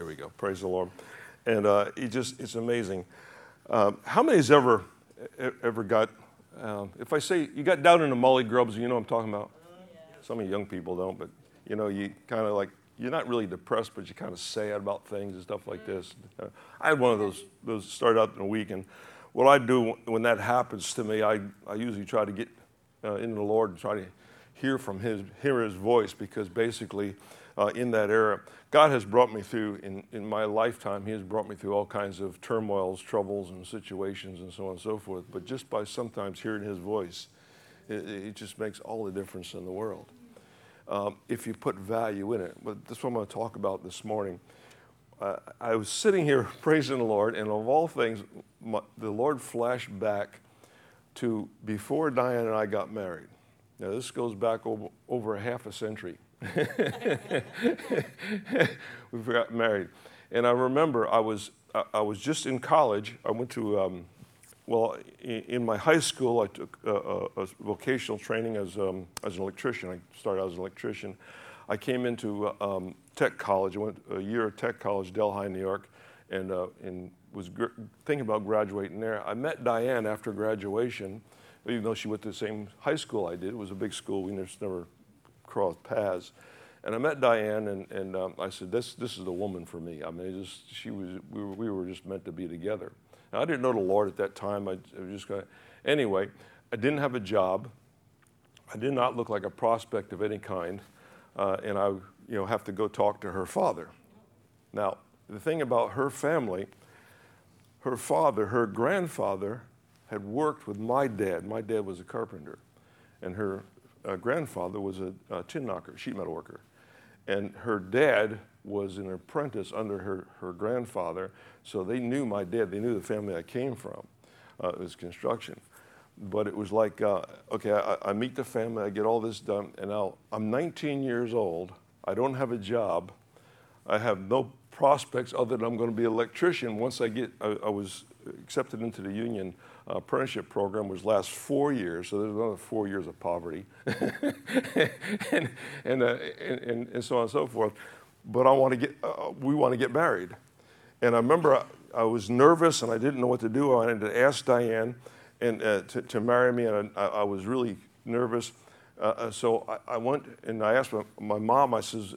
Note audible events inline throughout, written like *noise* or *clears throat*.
Here we go. Praise the Lord. And uh, it just, it's amazing. Um, how many's ever, ever got, um, if I say you got down in the molly grubs, you know what I'm talking about? Some of you young people don't, but you know, you kind of like, you're not really depressed, but you're kind of sad about things and stuff like this. Uh, I had one of those, those start out in a week. And what I do when that happens to me, I, I usually try to get uh, into the Lord and try to hear from his, hear his voice because basically uh, in that era, God has brought me through, in, in my lifetime, He has brought me through all kinds of turmoils, troubles, and situations, and so on and so forth. But just by sometimes hearing His voice, it, it just makes all the difference in the world. Um, if you put value in it. But that's what I'm going to talk about this morning. Uh, I was sitting here *laughs* praising the Lord, and of all things, my, the Lord flashed back to before Diane and I got married. Now, this goes back over, over a half a century. *laughs* we got married. And I remember I was, I was just in college. I went to, um, well, in, my high school, I took a, a, vocational training as, um, as an electrician. I started out as an electrician. I came into um, tech college. I went a year at tech college, Delhi, New York, and, uh, and was gr- thinking about graduating there. I met Diane after graduation, even though she went to the same high school I did. It was a big school. We just never crossed paths. And I met Diane, and, and um, I said, this, this is the woman for me. I mean, just, she was, we were, we were just meant to be together. Now, I didn't know the Lord at that time. I, I was just going anyway, I didn't have a job. I did not look like a prospect of any kind. Uh, and I, you know, have to go talk to her father. Now, the thing about her family, her father, her grandfather, had worked with my dad. My dad was a carpenter, and her uh, grandfather was a, a tin knocker, sheet metal worker. And her dad was an apprentice under her, her grandfather, so they knew my dad, they knew the family I came from. Uh, it was construction. But it was like, uh, okay, I, I, meet the family, I get all this done, and now I'm 19 years old, I don't have a job, I have no prospects other than I'm going to be an electrician once I get, I, I was accepted into the union uh, apprenticeship program was last four years, so there's another four years of poverty, *laughs* and, and, uh, and, and, so on and so forth. But I want to get, uh, we want to get married. And I remember I, I, was nervous and I didn't know what to do. I wanted to ask Diane and, uh, to, to, marry me, and I, I was really nervous. Uh, uh, so I, I, went and I asked my, my mom, I says,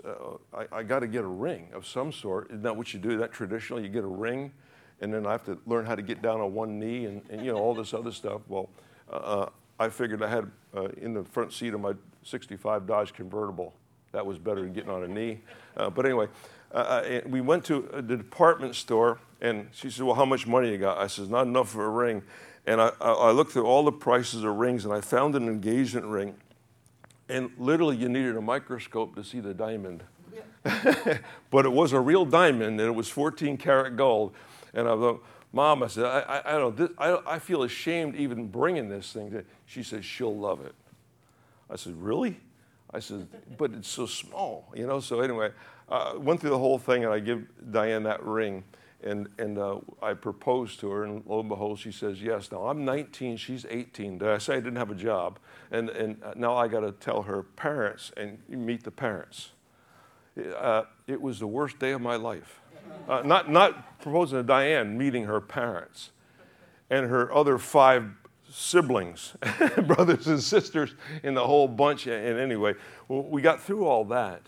I, I got to get a ring of some sort. Isn't that what you do? Is that traditional? You get a ring? And then I have to learn how to get down on one knee and, and you know all this other stuff. Well, uh, uh, I figured I had uh, in the front seat of my 65 Dodge convertible. That was better than getting on a knee. Uh, but anyway, uh, uh, we went to the department store, and she said, "Well, how much money you got?" I said, "Not enough for a ring." And I, I looked through all the prices of rings, and I found an engagement ring. And literally, you needed a microscope to see the diamond. *laughs* but it was a real diamond, and it was 14 karat gold. And Mom, I said, I, I, I don't, this, I, I feel ashamed even bringing this thing. To, she said, she'll love it. I said, really? I said, but it's so small, you know? So anyway, I uh, went through the whole thing and I give Diane that ring. And, and uh, I proposed to her, and lo and behold, she says yes. Now I'm 19, she's 18. Did I say I didn't have a job? And, and uh, now I got to tell her parents and meet the parents. Uh, it was the worst day of my life. Uh, not, not proposing to Diane, meeting her parents and her other five siblings, *laughs* brothers and sisters in the whole bunch. And anyway, we got through all that.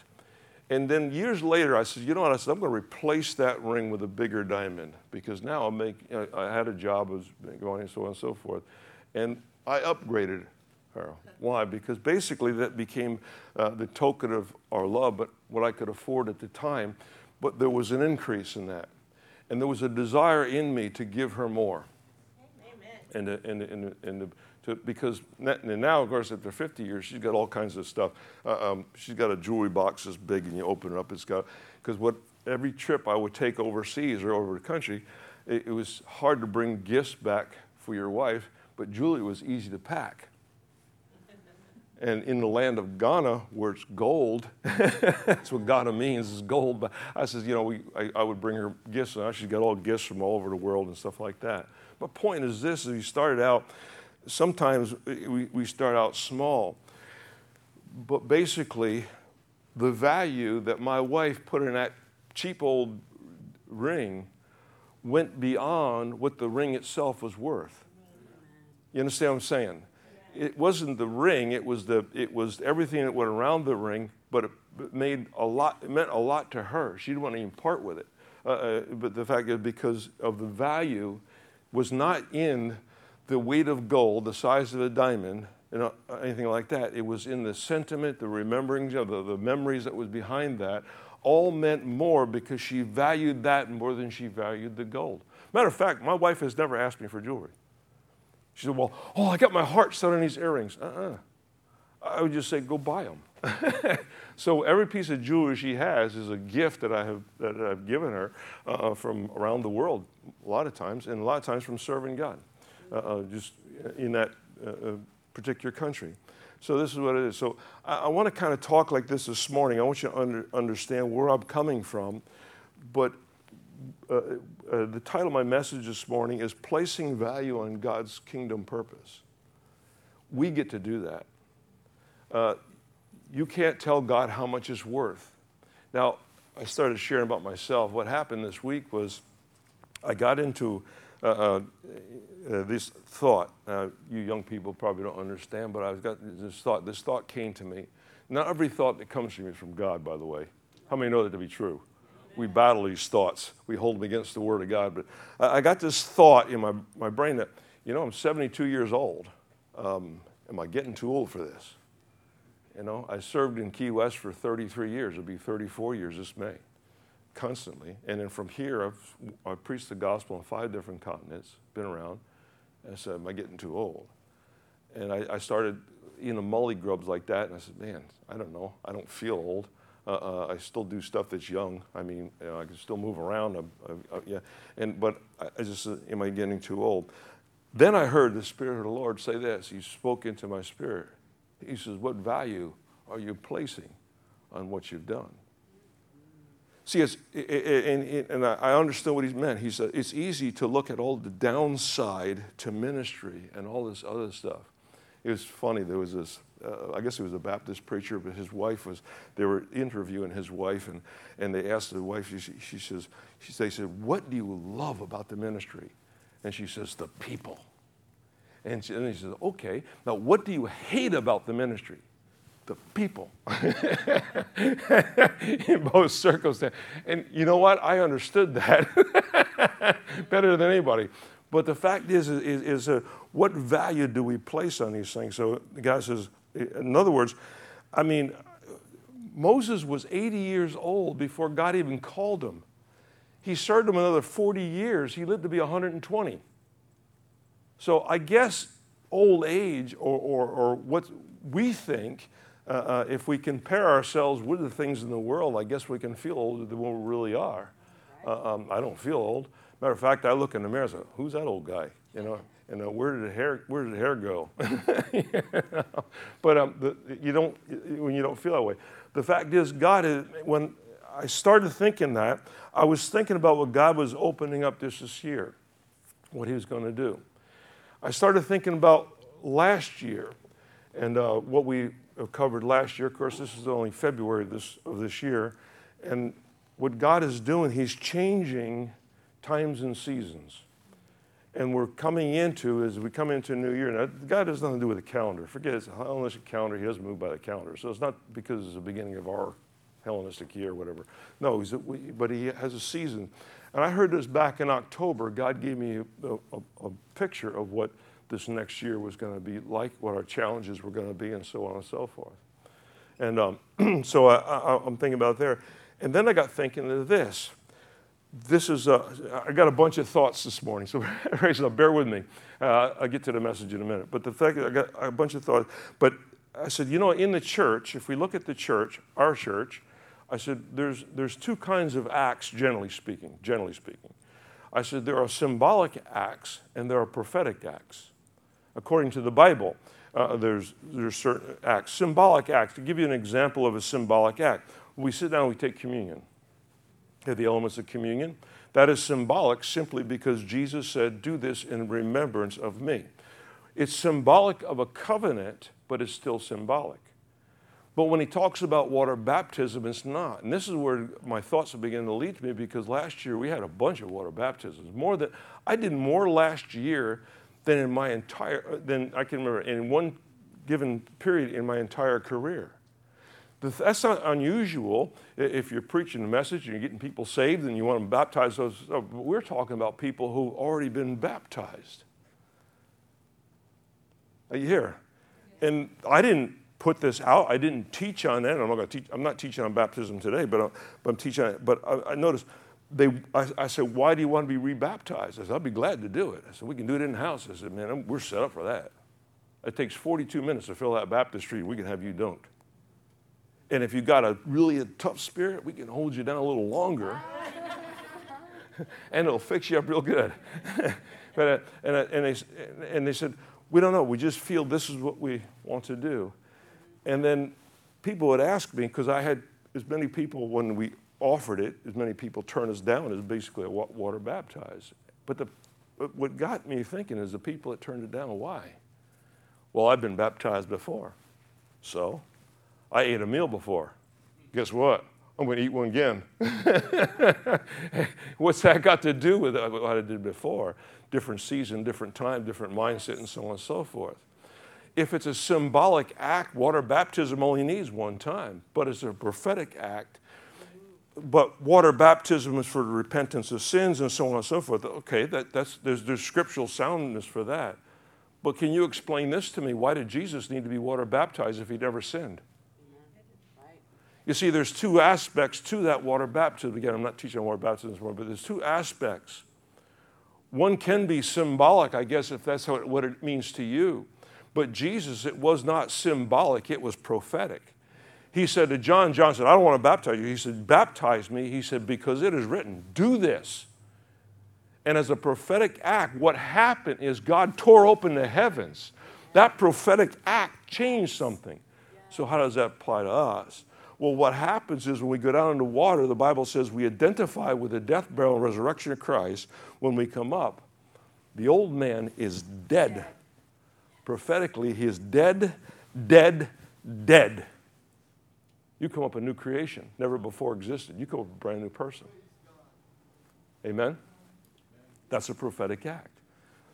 And then years later, I said, you know what? I said, I'm going to replace that ring with a bigger diamond because now I make, you know, I had a job, I was going and so on and so forth. And I upgraded her. Why? Because basically that became uh, the token of our love, but what I could afford at the time but there was an increase in that. And there was a desire in me to give her more. Amen. And, and, and, and to, because now, of course, after 50 years, she's got all kinds of stuff. Uh, um, she's got a jewelry box this big, and you open it up, it's got, because what every trip I would take overseas or over the country, it, it was hard to bring gifts back for your wife, but jewelry was easy to pack. And in the land of Ghana, where it's gold, *laughs* that's what Ghana means is gold. But I says, you know, we, I, I, would bring her gifts. And she's got all gifts from all over the world and stuff like that. But point is this: is we started out. Sometimes we, we start out small, but basically, the value that my wife put in that cheap old ring went beyond what the ring itself was worth. You understand what I'm saying? It wasn't the ring, it was, the, it was everything that went around the ring, but it made a lot, it meant a lot to her. She didn't want to even part with it. Uh, uh, but the fact is, because of the value was not in the weight of gold, the size of a diamond, you know, anything like that. It was in the sentiment, the rememberings, the, the memories that was behind that. All meant more because she valued that more than she valued the gold. Matter of fact, my wife has never asked me for jewelry. She said, Well, oh, I got my heart set on these earrings. Uh uh-uh. uh I would just say, Go buy them. *laughs* so every piece of jewelry she has is a gift that I have that I've given her uh, from around the world a lot of times, and a lot of times from serving God, uh, uh just in that uh, uh, particular country. So this is what it is. So I, I want to kind of talk like this this morning. I want you to under, understand where I'm coming from, but uh, the title of my message this morning is placing value on God's kingdom purpose. We get to do that. Uh, you can't tell God how much it's worth. Now, I started sharing about myself. What happened this week was I got into uh, uh, uh, this thought. you young people probably don't understand, but I've got this thought. This thought came to me. Not every thought that comes to me is from God, by the way. How many know that to be true? We battle these thoughts. We hold them against the Word of God. But I got this thought in my, my brain that, you know, I'm 72 years old. Um, am I getting too old for this? You know, I served in Key West for 33 years. It'll be 34 years this May, constantly. And then from here, I've, I've preached the gospel on five different continents, been around. And I said, Am I getting too old? And I, I started, you know, mully grubs like that. And I said, Man, I don't know. I don't feel old. Uh, uh, I still do stuff that's young. I mean, you know, I can still move around. I, I, yeah, and but I, I just said, am I getting too old? Then I heard the Spirit of the Lord say this. He spoke into my spirit. He says, What value are you placing on what you've done? See, it's, and, and I understand what he meant. He said, It's easy to look at all the downside to ministry and all this other stuff. It was funny, there was this, uh, I guess he was a Baptist preacher, but his wife was, they were interviewing his wife, and, and they asked the wife, she, she says, she, they said, What do you love about the ministry? And she says, The people. And, she, and he says, okay, now what do you hate about the ministry? The people. *laughs* In both circumstances. And you know what? I understood that *laughs* better than anybody. But the fact is, is, is uh, what value do we place on these things? So the guy says, in other words, I mean, Moses was 80 years old before God even called him. He served him another 40 years. He lived to be 120. So I guess old age or, or, or what we think, uh, uh, if we compare ourselves with the things in the world, I guess we can feel older than what we really are. Uh, um, I don't feel old. Matter of fact, I look in the mirror and say, "Who's that old guy?" You know, and uh, where did the hair where did the hair go? *laughs* you know? But um, the, you don't when you don't feel that way. The fact is, God is when I started thinking that, I was thinking about what God was opening up this this year, what He was going to do. I started thinking about last year and uh, what we have covered last year. Of course, this is only February of this, of this year. And what God is doing, He's changing times and seasons. And we're coming into, as we come into a new year, now, God has nothing to do with the calendar. Forget it, Hellenistic calendar, He doesn't move by the calendar. So it's not because it's the beginning of our Hellenistic year or whatever. No, a, but He has a season. And I heard this back in October. God gave me a, a, a picture of what this next year was going to be like, what our challenges were going to be, and so on and so forth. And um, *clears throat* so I, am thinking about there. And then I got thinking of this. This is, a, I got a bunch of thoughts this morning, so *laughs* bear with me. Uh, I'll get to the message in a minute. But the fact that I got a bunch of thoughts. But I said, you know, in the church, if we look at the church, our church, I said, there's, there's two kinds of acts, generally speaking, generally speaking. I said, there are symbolic acts and there are prophetic acts. According to the Bible, uh, there's, there's certain acts, symbolic acts. To give you an example of a symbolic act, we sit down, we take communion. Have the elements of communion. That is symbolic simply because Jesus said, Do this in remembrance of me. It's symbolic of a covenant, but it's still symbolic. But when he talks about water baptism, it's not. And this is where my thoughts are beginning to lead to me because last year we had a bunch of water baptisms. More than I did more last year than in my entire than I can remember in one given period in my entire career. That's not unusual if you're preaching a message and you're getting people saved and you want to baptize those. Oh, we're talking about people who've already been baptized. Are you here? And I didn't put this out. I didn't teach on that. I'm not going to teach. I'm not teaching on baptism today, but I'm, but I'm teaching on it. But I, I noticed they. I, I, said, "Why do you want to be rebaptized?" I said, "I'll be glad to do it." I said, "We can do it in the house." I said, "Man, we're set up for that." It takes 42 minutes to fill that baptistry. We can have you don't. And if you've got a really a tough spirit, we can hold you down a little longer. and it'll fix you up real good. *laughs* but, uh, and, uh, and, they, and they said, We don't know. We just feel this is what we want to do. And then people would ask me, because I had as many people when we offered it, as many people turn us down as basically water baptized. But the, what got me thinking is the people that turned it down, why? Well, I've been baptized before. So I ate a meal before. Guess what? I'm going to eat one again. *laughs* What's that got to do with what I did before? Different season, different time, different mindset, and so on and so forth. If it's a symbolic act, water baptism only needs one time, but it's a prophetic act. But water baptism is for repentance of sins and so on and so forth. Okay, that, that's, there's, there's scriptural soundness for that. But can you explain this to me? Why did Jesus need to be water baptized if he never sinned? You see, there's two aspects to that water baptism. Again, I'm not teaching on water baptism this morning, but there's two aspects. One can be symbolic, I guess, if that's it, what it means to you. But Jesus, it was not symbolic, it was prophetic. He said to John, John said, I don't want to baptize you. He said, Baptize me. He said, Because it is written, do this. And as a prophetic act, what happened is God tore open the heavens. That prophetic act changed something. So, how does that apply to us? Well, what happens is when we go down into water, the Bible says we identify with the death, burial, and resurrection of Christ. When we come up, the old man is dead. Prophetically, he is dead, dead, dead. You come up a new creation, never before existed. You come up a brand new person. Amen? That's a prophetic act.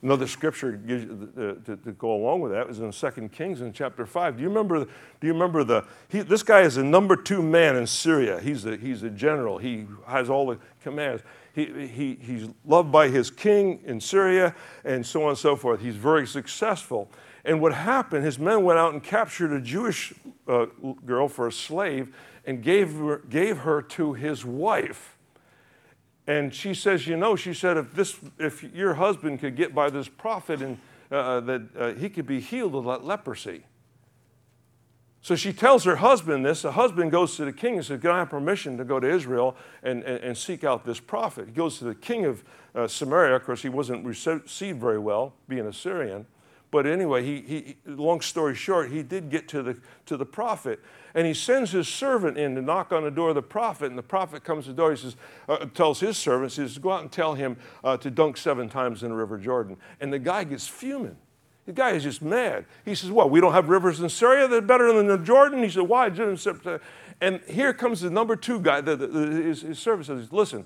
Another scripture gives, uh, to, to, go along with that is in 2 Kings in chapter 5. Do you remember, do you remember the, he, this guy is the number two man in Syria. He's a, he's a general. He has all the commands. He, he, he's loved by his king in Syria and so on and so forth. He's very successful. And what happened, his men went out and captured a Jewish uh, girl for a slave and gave her, gave her to his wife. And she says, You know, she said, if, this, if your husband could get by this prophet and uh, uh, that uh, he could be healed of that leprosy. So she tells her husband this. The husband goes to the king and says, Can I have permission to go to Israel and, and, and seek out this prophet? He goes to the king of uh, Samaria. Of course, he wasn't received very well, being a Syrian. But anyway, he, he, long story short, he did get to the, to the prophet. And he sends his servant in to knock on the door of the prophet. And the prophet comes to the door. He says, uh, tells his servant, he says, Go out and tell him uh, to dunk seven times in the River Jordan. And the guy gets fuming. The guy is just mad. He says, What, we don't have rivers in Syria that are better than the Jordan? He said, Why? And here comes the number two guy, the, the, the, his, his servant says, Listen,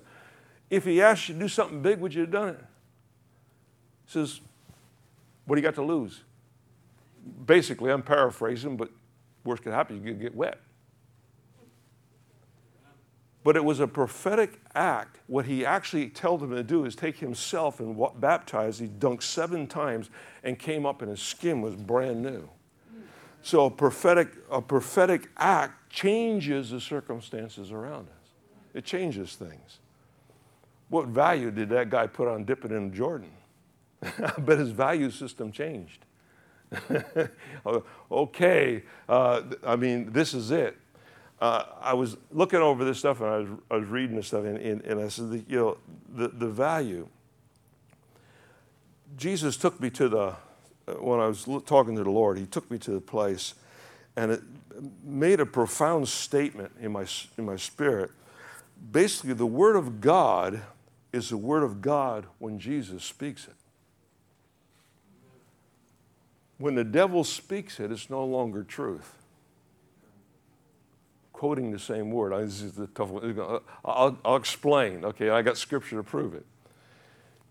if he asked you to do something big, would you have done it? He says, what do you got to lose? Basically, I'm paraphrasing, but worst could happen, you could get wet. But it was a prophetic act. What he actually told him to do is take himself and baptize. He dunked seven times and came up, and his skin was brand new. So a prophetic, a prophetic act changes the circumstances around us. It changes things. What value did that guy put on dipping in Jordan? *laughs* but his value system changed. *laughs* okay, uh, I mean, this is it. Uh, I was looking over this stuff and I was, I was reading this stuff, and, and, and I said, you know, the, the value. Jesus took me to the, uh, when I was talking to the Lord, he took me to the place and it made a profound statement in my, in my spirit. Basically, the Word of God is the Word of God when Jesus speaks it. When the devil speaks it, it's no longer truth. quoting the same word. This is the tough one. I'll, I'll explain. Okay, I got scripture to prove it.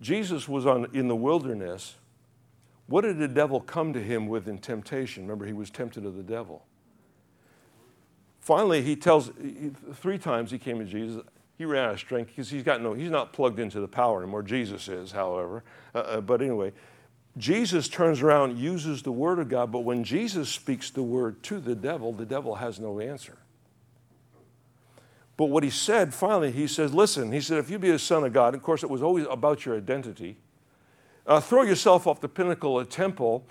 Jesus was on, in the wilderness. What did the devil come to him with in temptation? Remember, he was tempted of the devil. Finally, he tells three times he came to Jesus. He ran out of strength because he's got no, he's not plugged into the power anymore. Jesus is, however. Uh, uh, but anyway, Jesus turns around, uses the word of God, but when Jesus speaks the word to the devil, the devil has no answer. But what he said finally, he says, Listen, he said, if you be a son of God, of course, it was always about your identity, uh, throw yourself off the pinnacle of the temple,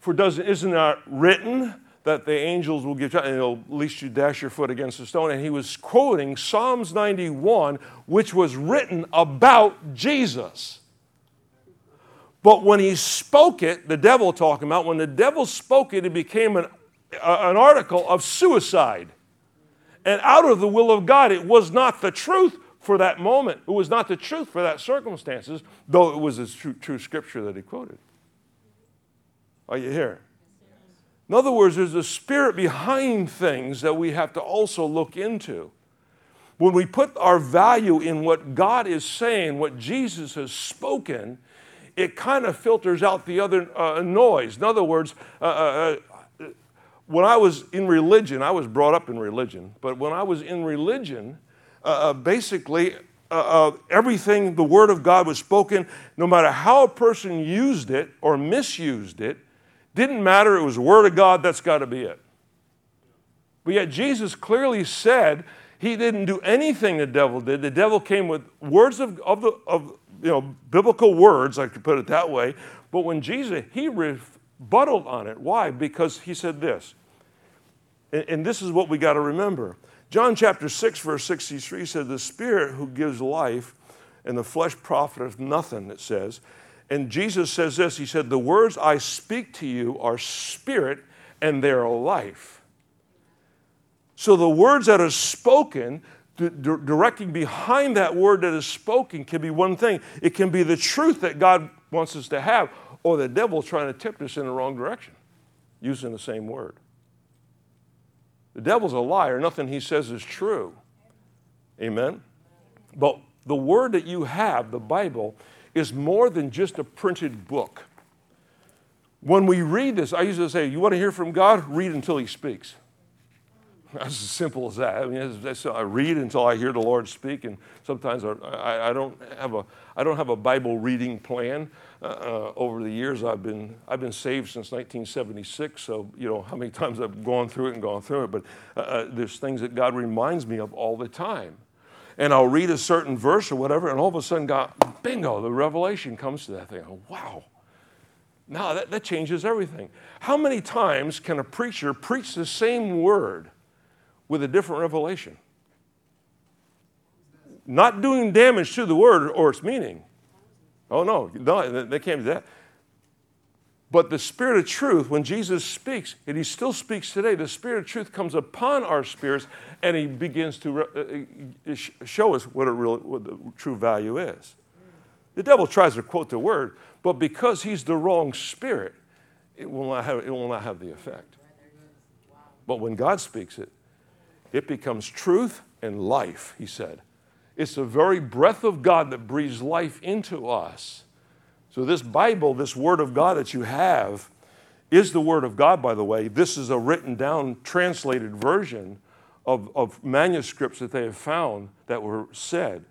for doesn't, isn't that written? that the angels will give you, and at least you dash your foot against a stone. And he was quoting Psalms 91, which was written about Jesus. But when he spoke it, the devil talking about, when the devil spoke it, it became an, uh, an article of suicide. And out of the will of God, it was not the truth for that moment. It was not the truth for that circumstances, though it was a true, true scripture that he quoted. Are you here? In other words, there's a spirit behind things that we have to also look into. When we put our value in what God is saying, what Jesus has spoken, it kind of filters out the other uh, noise. In other words, uh, uh, uh, when I was in religion, I was brought up in religion, but when I was in religion, uh, basically, everything the Word of God was spoken, no matter how a person used it or misused it, didn't matter, it was the Word of God, that's got to be it. But yet Jesus clearly said he didn't do anything the devil did. The devil came with words of, of, the, of you know, biblical words, I could put it that way. But when Jesus, he rebutted on it. Why? Because he said this. And, and this is what we got to remember. John chapter 6, verse 63 said, The Spirit who gives life and the flesh profiteth nothing, it says. And Jesus says this He said, The words I speak to you are spirit and they're life. So the words that are spoken, directing behind that word that is spoken, can be one thing. It can be the truth that God wants us to have, or the devil trying to tempt us in the wrong direction using the same word. The devil's a liar. Nothing he says is true. Amen? But the word that you have, the Bible, is more than just a printed book. When we read this, I used to say, You want to hear from God? Read until He speaks. That's as simple as that. I mean, I read until I hear the Lord speak, and sometimes I, I, don't have a I don't have a Bible reading plan. Uh, uh, over the years, I've been I've been saved since 1976. So you know how many times I've gone through it and gone through it. But uh, uh there's things that God reminds me of all the time and I'll read a certain verse or whatever, and all of a sudden, God, bingo, the revelation comes to that thing. Wow. Now that, that changes everything. How many times can a preacher preach the same word with a different revelation? Not doing damage to the word or its meaning. Oh, no, no, they can't do that. But the Spirit of truth, when Jesus speaks, and He still speaks today, the Spirit of truth comes upon our spirits and He begins to uh, uh show us what, real, what the true value is. The devil tries to quote the word, but because he's the wrong spirit, it will not have, it will not have the effect. But when God speaks it, it becomes truth and life, he said. It's the very breath of God that breathes life into us. So, this Bible, this Word of God that you have, is the Word of God, by the way. This is a written down, translated version of, of manuscripts that they have found that were said.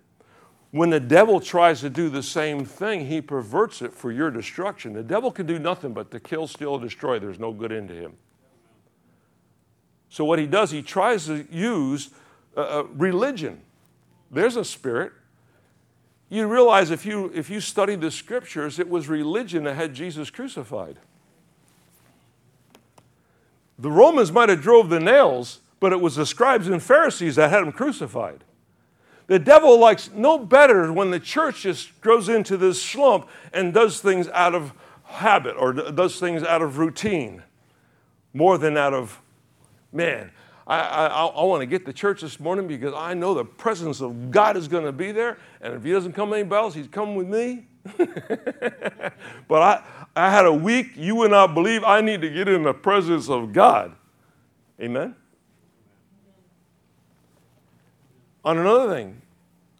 When the devil tries to do the same thing, he perverts it for your destruction. The devil can do nothing but to kill, steal, and destroy. There's no good into him. So, what he does, he tries to use uh, uh religion. There's a spirit, you realize if you, if you study the scriptures, it was religion that had Jesus crucified. The Romans might have drove the nails, but it was the scribes and Pharisees that had him crucified. The devil likes no better when the church just goes into this slump and does things out of habit or does things out of routine more than out of, man, I, I, I want to get to church this morning because I know the presence of God is going to be there. And if He doesn't come anybody else, He's coming with me. *laughs* but I, I had a week you would not believe I need to get in the presence of God. Amen? On another thing,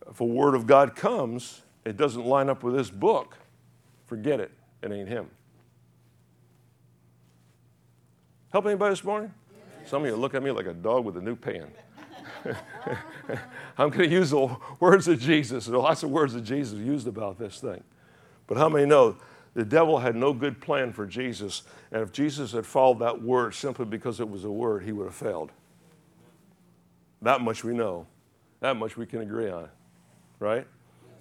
if a word of God comes, it doesn't line up with this book, forget it. It ain't him. Help anybody this morning? Some of you look at me like a dog with a new pan. *laughs* I'm going to use the words of Jesus. There are lots of words of Jesus used about this thing. But how many know the devil had no good plan for Jesus? And if Jesus had followed that word simply because it was a word, he would have failed. That much we know. That much we can agree on, right?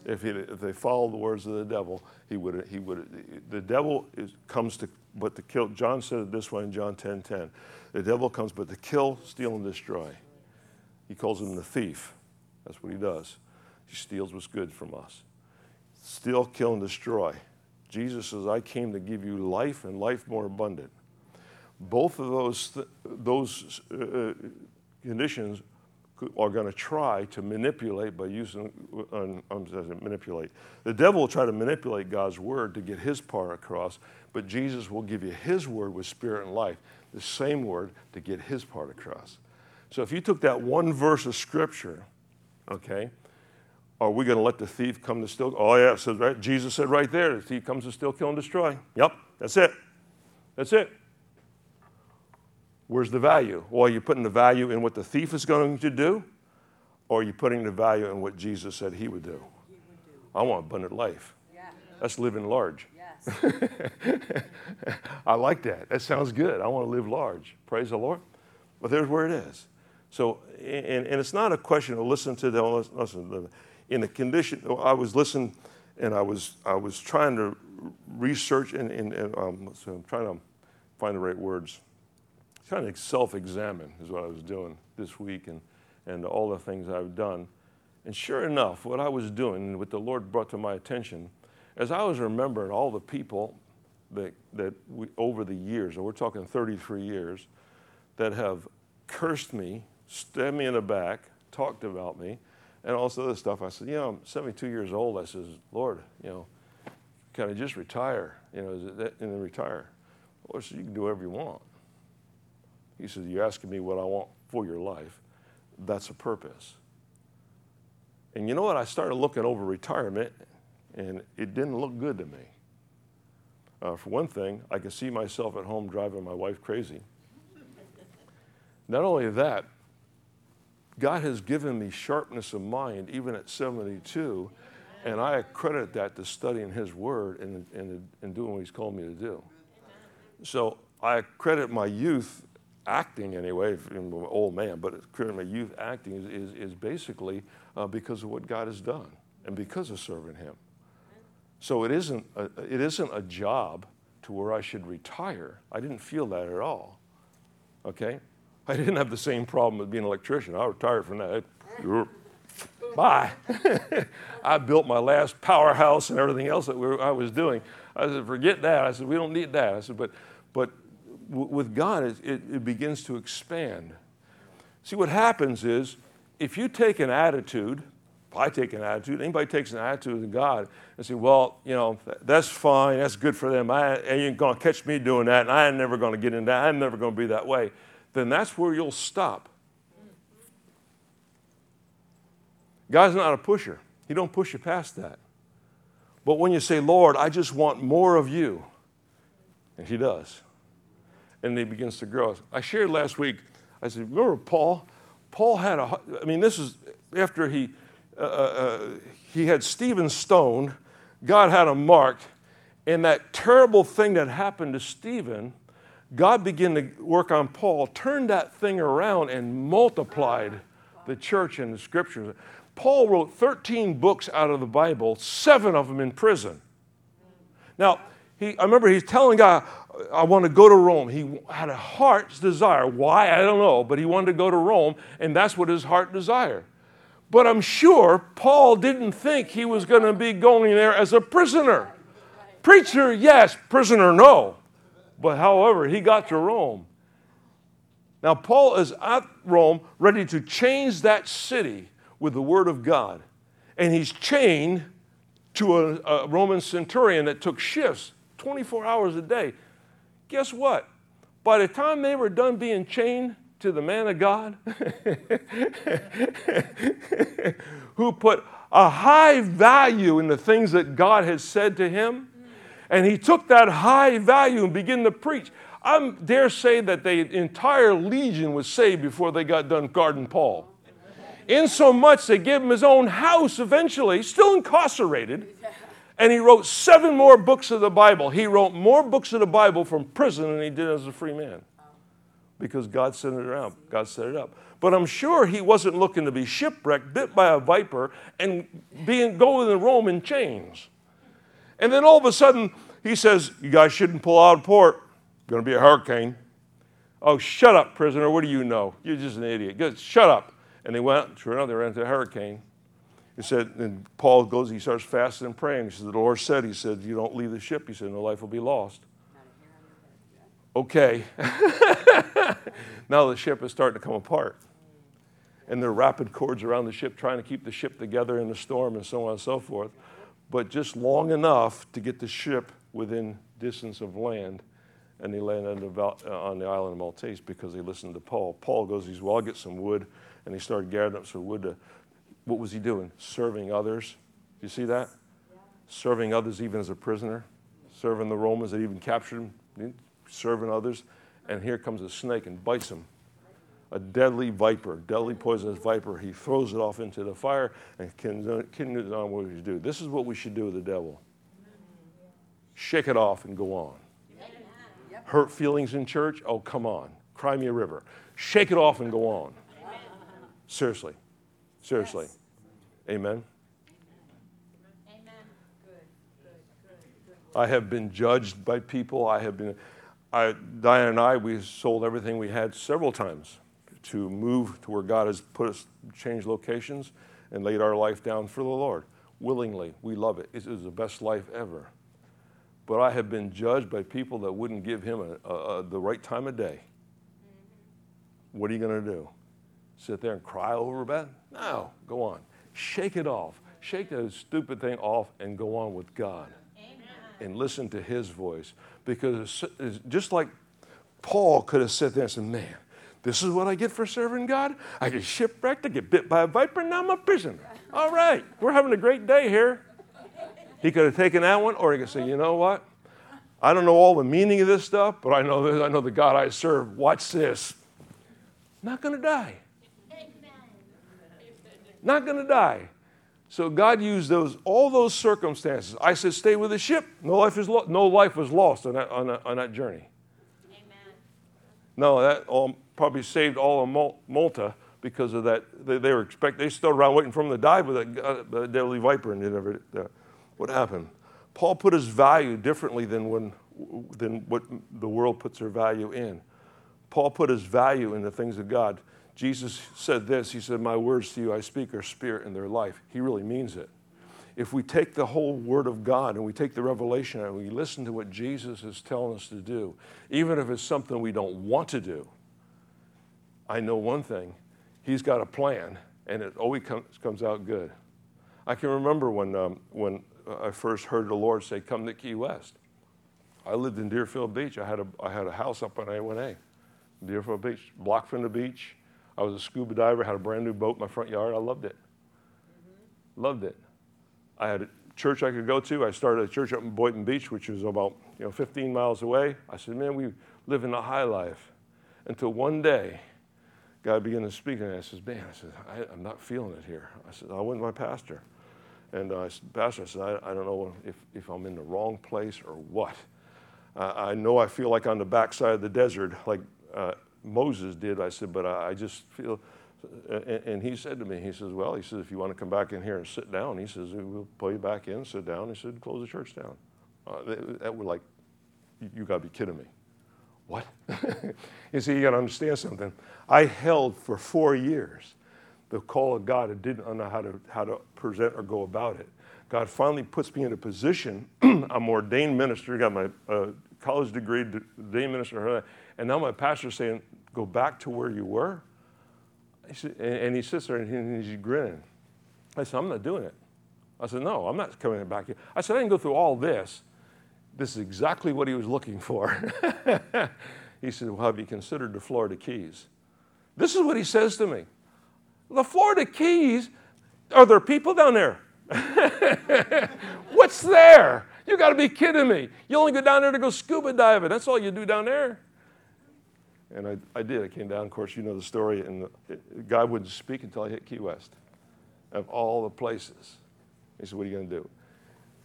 If, he, if they followed the words of the devil, he would. He would. The devil is, comes to but to kill. John said it this way in John 10:10. 10, 10. The devil comes but to kill, steal, and destroy. He calls him the thief. That's what he does. He steals what's good from us. Steal, kill, and destroy. Jesus says, I came to give you life and life more abundant. Both of those, th- those uh, uh conditions are going to try to manipulate by using, um, manipulate. The devil will try to manipulate God's word to get his part across, but Jesus will give you his word with spirit and life, the same word to get his part across. So if you took that one verse of scripture, okay, are we going to let the thief come to steal? Oh, yeah, it says right. Jesus said right there, the thief comes to steal, kill, and destroy. Yep, that's it. That's it. Where's the value? Well, are you putting the value in what the thief is going to do? Or are you putting the value in what Jesus said he would do? I want abundant life. Yeah. That's living large. *laughs* I like that. That sounds good. I want to live large. Praise the Lord. But there's where it is. So, and, and it's not a question of listen to the listen. In the condition, I was listening, and I was I was trying to research and, and, and um, so I'm trying to find the right words trying to self-examine is what I was doing this week and, and all the things I've done. And sure enough, what I was doing, what the Lord brought to my attention, as I was remembering all the people that, that we, over the years, and we're talking 33 years, that have cursed me, stabbed me in the back, talked about me, and all this other stuff. I said, you know, I'm 72 years old. I says, Lord, you know, can I just retire? You know, that, and then retire. Lord said, you can do whatever you want. He says, You're asking me what I want for your life. That's a purpose. And you know what? I started looking over retirement, and it didn't look good to me. Uh, for one thing, I could see myself at home driving my wife crazy. Not only that, God has given me sharpness of mind even at 72, and I credit that to studying His Word and, and, and doing what He's called me to do. So I credit my youth acting anyway, I'm an old man, but currently youth acting is, is, is basically uh, because of what God has done and because of serving Him. So it isn't, a, it isn't a job to where I should retire. I didn't feel that at all. Okay? I didn't have the same problem with being an electrician. I retired from that. Bye. *laughs* I built my last powerhouse and everything else that we were, I was doing. I said, forget that. I said, we don't need that. I said, but, but with God, it, it, it begins to expand. See, what happens is if you take an attitude, I take an attitude, anybody takes an attitude of God and say, well, you know, that's fine, that's good for them. I ain't going to catch me doing that, and I ain't never going to get in that, I'm never going to be that way, then that's where you'll stop. God's not a pusher. He don't push you past that. But when you say, Lord, I just want more of you, and he does and he begins to grow. I shared last week, I said, remember Paul? Paul had a, I mean, this is after he, uh, uh, uh, he had Stephen stoned, God had him marked, and that terrible thing that happened to Stephen, God began to work on Paul, turned that thing around and multiplied the church and the scriptures. Paul wrote 13 books out of the Bible, seven of them in prison. Now, he, I remember he's telling God, I want to go to Rome. He had a heart's desire. Why? I don't know, but he wanted to go to Rome, and that's what his heart desired. But I'm sure Paul didn't think he was going to be going there as a prisoner. Preacher, yes. Prisoner, no. But however, he got to Rome. Now, Paul is at Rome ready to change that city with the word of God. And he's chained to a, a Roman centurion that took shifts 24 hours a day. Guess what? By the time they were done being chained, to the man of God *laughs* who put a high value in the things that God has said to him. And he took that high value and began to preach. I dare say that the entire legion was saved before they got done guarding Paul. In so much they gave him his own house eventually, still incarcerated. And he wrote seven more books of the Bible. He wrote more books of the Bible from prison than he did as a free man because God sent it around. God set it up. But I'm sure he wasn't looking to be shipwrecked, bit by a viper, and being going to Rome in chains. And then all of a sudden, he says, You guys shouldn't pull out of port. It's Going to be a hurricane. Oh, shut up, prisoner. What do you know? You're just an idiot. Good. Shut up. And they went, sure enough, they ran into a hurricane. He said, and Paul goes, he starts fasting and praying. He says, The Lord said, He said, You don't leave the ship. He said, No life will be lost. Okay. *laughs* now the ship is starting to come apart. And there are rapid cords around the ship trying to keep the ship together in the storm and so on and so forth. But just long enough to get the ship within distance of land. And they landed uh, on the island of Maltese because they listened to Paul. Paul goes, he's, well, I'll get some wood. And he started gathering up some wood to, what was he doing? Serving others. You see that? Serving others even as a prisoner. Serving the Romans that even captured him. Serving others. And here comes a snake and bites him. A deadly viper, deadly poisonous viper. He throws it off into the fire and continues on what he do. This is what we should do with the devil shake it off and go on. Hurt feelings in church? Oh, come on. Cry me a river. Shake it off and go on. Seriously. Seriously. Yes. Amen. Amen. I have been judged by people. I have been, I, Diane and I, we sold everything we had several times to move to where God has put us, change locations, and laid our life down for the Lord. Willingly. We love it. It is the best life ever. But I have been judged by people that wouldn't give him a, a, a, the right time of day. What are you going to do? Sit there and cry over that? No, go on. Shake it off. Shake that stupid thing off and go on with God. Amen. And listen to his voice. Because it's just like Paul could have sat there and said, Man, this is what I get for serving God? I get shipwrecked, I get bit by a viper, and now I'm a prisoner. All right, we're having a great day here. He could have taken that one, or he could say, you know what? I don't know all the meaning of this stuff, but I know this, I know the God I serve. Watch this. Not going to die. Not going to die. So God used those all those circumstances. I said, stay with the ship. No life is lo- no life was lost on that, on that, on that journey. Amen. No, that all, probably saved all of Malta because of that. They, they were expect they stood around waiting for him to die with that, uh, deadly viper, and they never. Uh, what happened? Paul put his value differently than, when, than what the world puts their value in. Paul put his value in the things of God. Jesus said this He said, My words to you I speak are spirit in their life. He really means it. If we take the whole Word of God and we take the revelation and we listen to what Jesus is telling us to do, even if it's something we don't want to do, I know one thing He's got a plan and it always comes, out good. I can remember when, um, when I first heard the Lord say, Come to Key West. I lived in Deerfield Beach. I had a, I had a house up on A1A, Deerfield Beach, block from the beach. I was a scuba diver, had a brand new boat in my front yard. I loved it. Mm-hmm. Loved it. I had a church I could go to. I started a church up in Boynton Beach, which was about you know 15 miles away. I said, man, we live in the high life. Until one day, God began to speak, and I says, man, I said, I, am not feeling it here. I said, I went to my pastor. And uh, I said, Pastor, I said, I, I, don't know if, if I'm in the wrong place or what. I know I feel like on the backside of the desert, like uh, Moses did. I said, but I, I just feel. And, and, he said to me, he says, well, he says, if you want to come back in here and sit down, he says, we'll pull you back in, sit down. He said, close the church down. Uh, that, was like, you, got to be kidding me. What? *laughs* you see, you got to understand something. I held for four years the call of God and didn't know how to, how to present or go about it. God finally puts me in a position. *clears throat* I'm ordained minister, got my uh, college degree, ordained minister, and now my pastor's saying, go back to where you were. And, he sits there and he's grinning. I said, I'm not doing it. I said, no, I'm not coming back here. I said, I didn't go through all this. This is exactly what he was looking for. *laughs* he said, well, have you considered the Florida Keys? This is what he says to me. The Florida Keys, are there people down there? *laughs* What's there? You got to be kidding me. You only go down there to go scuba diving. That's all you do down there. And I, I did. I came down. Of course, you know the story. And the, God wouldn't speak until I hit Key West, of all the places. He said, What are you going to do?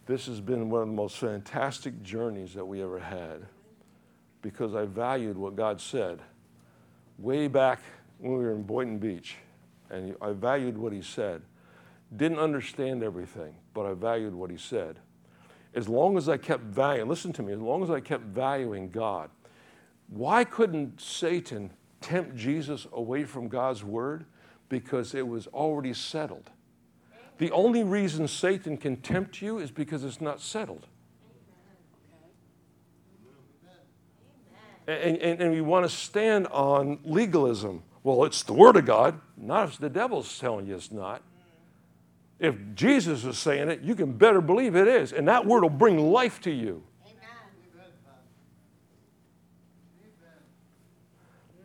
This has been one of the most fantastic journeys that we ever had because I valued what God said way back when we were in Boynton Beach. And I valued what He said. Didn't understand everything, but I valued what He said. As long as I kept valuing, listen to me, as long as I kept valuing God, why couldn't Satan tempt Jesus away from God's word? Because it was already settled. The only reason Satan can tempt you is because it's not settled. And, and, and we want to stand on legalism. Well, it's the Word of God, not if the devil's telling you it's not. If Jesus is saying it, you can better believe it is. And that Word will bring life to you.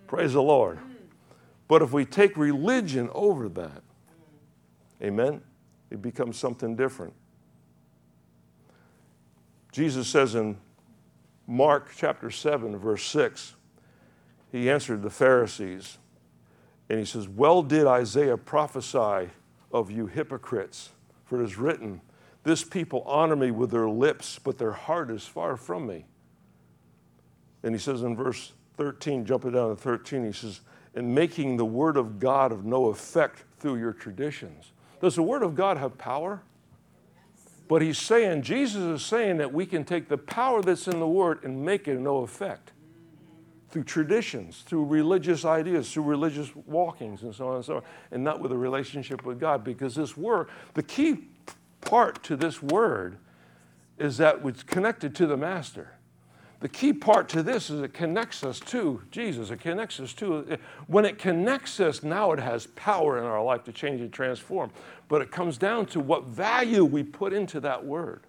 Praise the Lord. But if we take religion over that, amen, it becomes something different. Jesus says in Mark chapter 7, verse 6, he answered the Pharisees and he says, Well did Isaiah prophesy of you hypocrites, for it is written, This people honor me with their lips, but their heart is far from me. And he says in verse 13, jumping down to 13, he says, and making the word of God of no effect through your traditions. Does the word of God have power? But he's saying, Jesus is saying that we can take the power that's in the word and make it no effect through traditions, through religious ideas, through religious walkings, and so on and so on, and not with a relationship with God. Because this word, the key part to this word is that it's connected to the Master the key part to this is it connects us to Jesus. It connects us to, when it connects us, now it has power in our life to change and transform. But it comes down to what value we put into that word.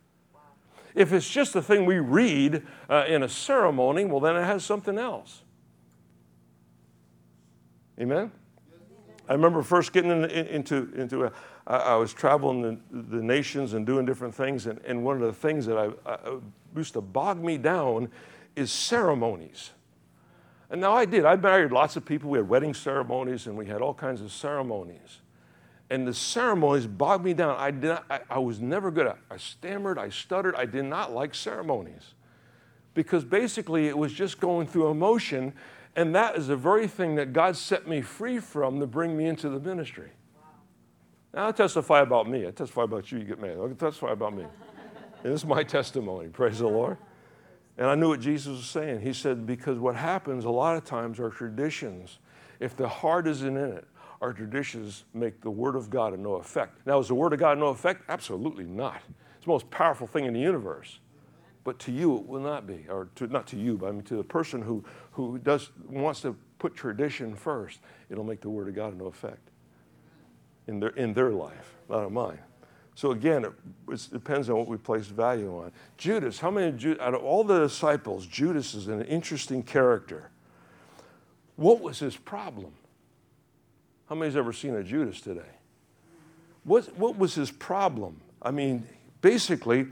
If it's just a thing we read uh, in a ceremony, well, then it has something else. Amen? I remember first getting in, in, into, into a, I, I was traveling the, the, nations and doing different things, and, and one of the things that I, I, used to bog me down is ceremonies. And now I did. I married lots of people. We had wedding ceremonies and we had all kinds of ceremonies. And the ceremonies bogged me down. I, did not, I, I was never good at I stammered, I stuttered. I did not like ceremonies because basically it was just going through emotion. And that is the very thing that God set me free from to bring me into the ministry. Now, I testify about me. I testify about you, you get mad. I testify about me. and this is my testimony, praise the Lord. And I knew what Jesus was saying. He said, because what happens a lot of times are traditions. If the heart isn't in it, our traditions make the Word of God of no effect. Now, is the Word of God no effect? Absolutely not. It's the most powerful thing in the universe. But to you, it will not be. Or to, not to you, but I mean to the person who, who does, wants to put tradition first, it'll make the Word of God no effect in their, in their life, not in mine. So again, it depends on what we place value on. Judas, how many, out of all the disciples, Judas is an interesting character. What was his problem? How many's ever seen a Judas today? What, what was his problem? I mean, basically,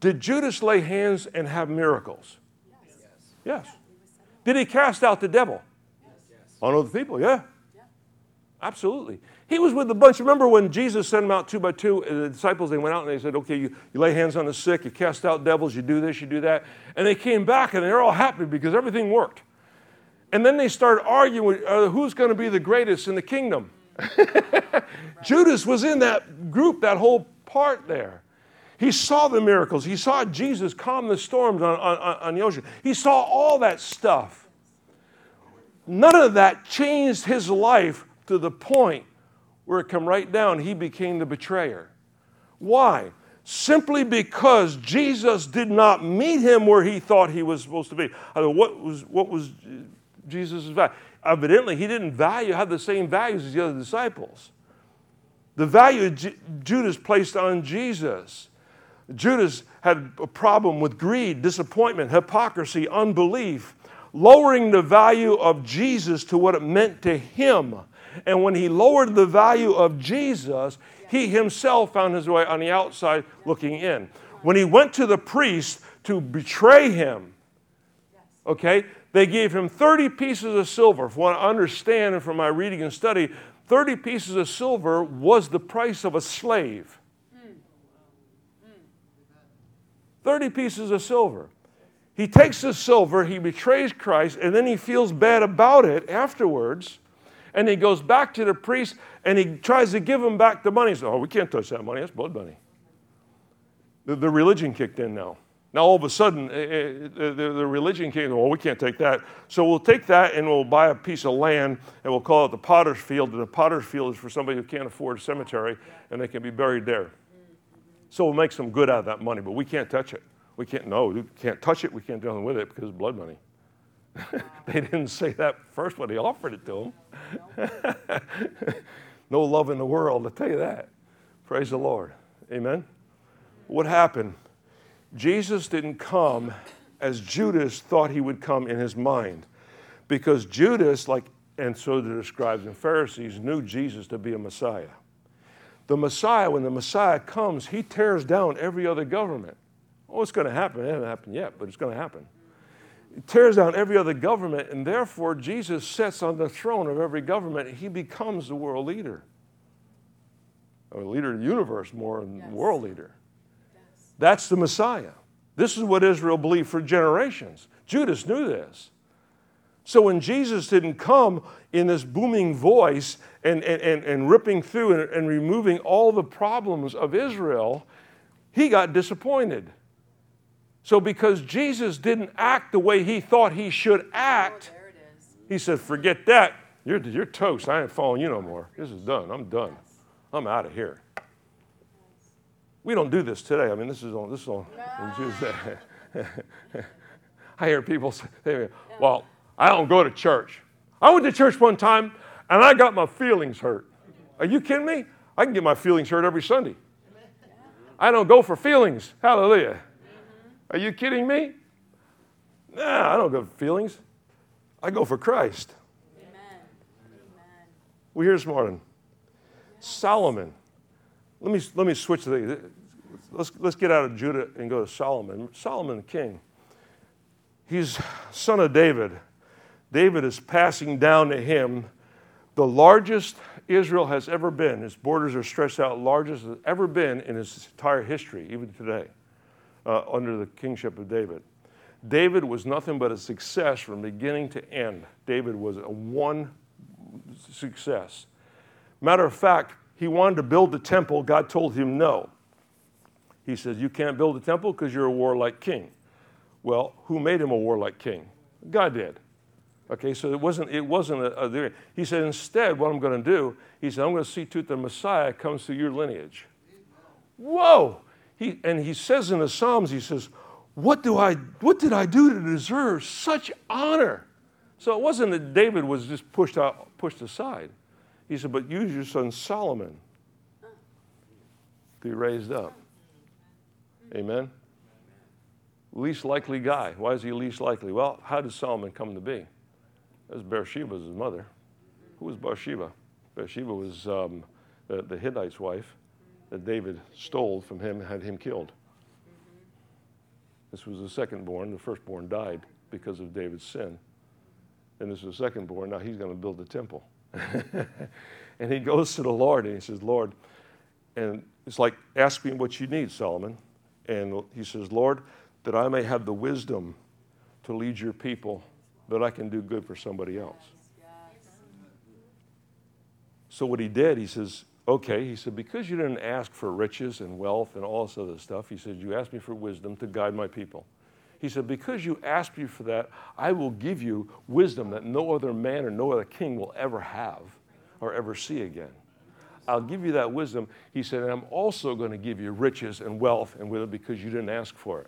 did Judas lay hands and have miracles? Yes. Yes. Did he cast out the devil? Yes. On other people? Yeah. Absolutely. He was with a bunch. Remember when Jesus sent them out two by two? The disciples, they went out and they said, okay, you, you lay hands on the sick, you cast out devils, you do this, you do that. And they came back and they're all happy because everything worked. And then they started arguing uh, who's going to be the greatest in the kingdom. *laughs* Judas was in that group, that whole part there. He saw the miracles. He saw Jesus calm the storms on, on, on the ocean. He saw all that stuff. None of that changed his life to the point where it come right down, he became the betrayer. Why? Simply because Jesus did not meet him where he thought he was supposed to be. I mean, what was, what was Jesus' value? Evidently, he didn't value, have the same values as the other disciples. The value Judas placed on Jesus. Judas had a problem with greed, disappointment, hypocrisy, unbelief, lowering the value of Jesus to what it meant to him. And when he lowered the value of Jesus, he himself found his way on the outside looking in. When he went to the priest to betray him, okay, they gave him 30 pieces of silver. From what I understand and from my reading and study, 30 pieces of silver was the price of a slave. 30 pieces of silver. He takes the silver, he betrays Christ, and then he feels bad about it afterwards. And he goes back to the priest and he tries to give him back the money. He says, Oh, we can't touch that money. That's blood money. The, the religion kicked in now. Now, all of a sudden, eh, eh, the, the religion came, well, we can't take that. So we'll take that and we'll buy a piece of land and we'll call it the potter's field. And the potter's field is for somebody who can't afford a cemetery and they can be buried there. So we'll make some good out of that money, but we can't touch it. We can't, no, we can't touch it. We can't do anything with it because it's blood money. *laughs* they didn't say that first when they offered it to them. *laughs* no love in the world, I'll tell you that. Praise the Lord. Amen. What happened? Jesus didn't come as Judas thought he would come in his mind. Because Judas, like, and so the scribes and Pharisees, knew Jesus to be a Messiah. The Messiah, when the Messiah comes, he tears down every other government. Oh, it's going to happen. It hasn't happened yet, but it's going to happen. He tears down every other government, and therefore Jesus sits on the throne of every government. He becomes the world leader, or leader of the universe more than yes. world leader. That's the Messiah. This is what Israel believed for generations. Judas knew this. So when Jesus didn't come in this booming voice and, and, and, and ripping through and, and removing all the problems of Israel, he got disappointed. So because Jesus didn't act the way he thought he should act, oh, he said, Forget that. You're, you're toast. I ain't following you no more. This is done. I'm done. I'm out of here. We don't do this today. I mean, this is on, this is on, *laughs* I hear people say, well, I don't go to church. I went to church one time and I got my feelings hurt. Are you kidding me? I can get my feelings hurt every Sunday. I don't go for feelings. Hallelujah. Are you kidding me? Nah, I don't go for feelings. I go for Christ. Amen. We hear this morning. Solomon let me, let me switch the, let's, let's get out of Judah and go to Solomon. Solomon, king, he's son of David. David is passing down to him the largest Israel has ever been. His borders are stretched out, largest has ever been in his entire history, even today, uh, under the kingship of David. David was nothing but a success from beginning to end. David was a one success. Matter of fact, he wanted to build the temple. God told him no. He says, You can't build a temple because you're a warlike king. Well, who made him a warlike king? God did. Okay, so it wasn't, it wasn't a, a he said, instead, what I'm going to do, he said, I'm going to see to it the Messiah comes through your lineage. Whoa! He, and he says in the Psalms, he says, what, do I, what did I do to deserve such honor? So it wasn't that David was just pushed, out, pushed aside. He said, But use your son Solomon to be raised up. Amen? Least likely guy. Why is he least likely? Well, how did Solomon come to be? That was Bathsheba's mother. Who was Bathsheba? Bathsheba was um, the, the Hittite's wife that David stole from him and had him killed. This was the second born. The firstborn died because of David's sin. And this is the second born. Now he's going to build the temple. *laughs* and he goes to the Lord and he says, Lord, and it's like, ask me what you need, Solomon. And he says, Lord, that I may have the wisdom to lead your people, that I can do good for somebody else. So what he did, he says, okay, he said, because you didn't ask for riches and wealth and all this other stuff, he said, you asked me for wisdom to guide my people. He said, Because you asked me for that, I will give you wisdom that no other man or no other king will ever have or ever see again. I'll give you that wisdom. He said, and I'm also going to give you riches and wealth and it because you didn't ask for it.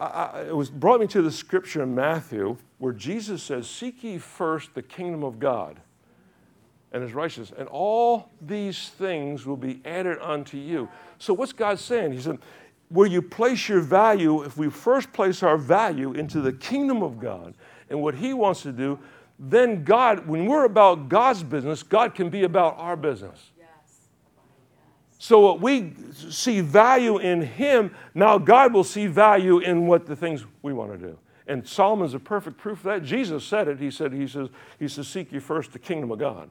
I, I, it was brought me to the scripture in Matthew where Jesus says, Seek ye first the kingdom of God and his righteousness, and all these things will be added unto you. So, what's God saying? He said, where you place your value, if we first place our value into the kingdom of God and what He wants to do, then God, when we're about God's business, God can be about our business. So, what we see value in Him, now God will see value in what the things we want to do. And Solomon's a perfect proof of that. Jesus said it. He said, He says, He says, Seek you first the kingdom of God.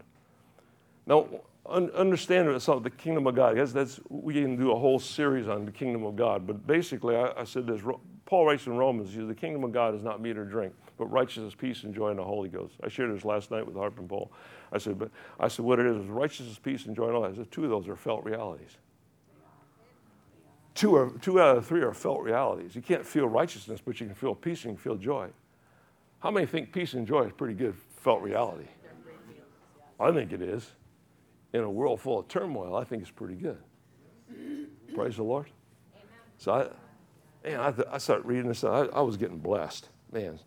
Now, un- understand it's the kingdom of God. That's, that's, we can do a whole series on the kingdom of God. But basically, I, I said this Paul writes in Romans, he The kingdom of God is not meat or drink, but righteousness, peace, and joy in the Holy Ghost. I shared this last night with Harp and Paul. I said, but I said, what it is is righteousness, peace, and joy in all. I said, two of those are felt realities. Two, are, two out of three are felt realities. You can't feel righteousness, but you can feel peace and you can feel joy. How many think peace and joy is pretty good felt reality? I think it is. In a world full of turmoil, I think it's pretty good. Praise the Lord. So I, man, I, I started reading this. I, I was getting blessed, man.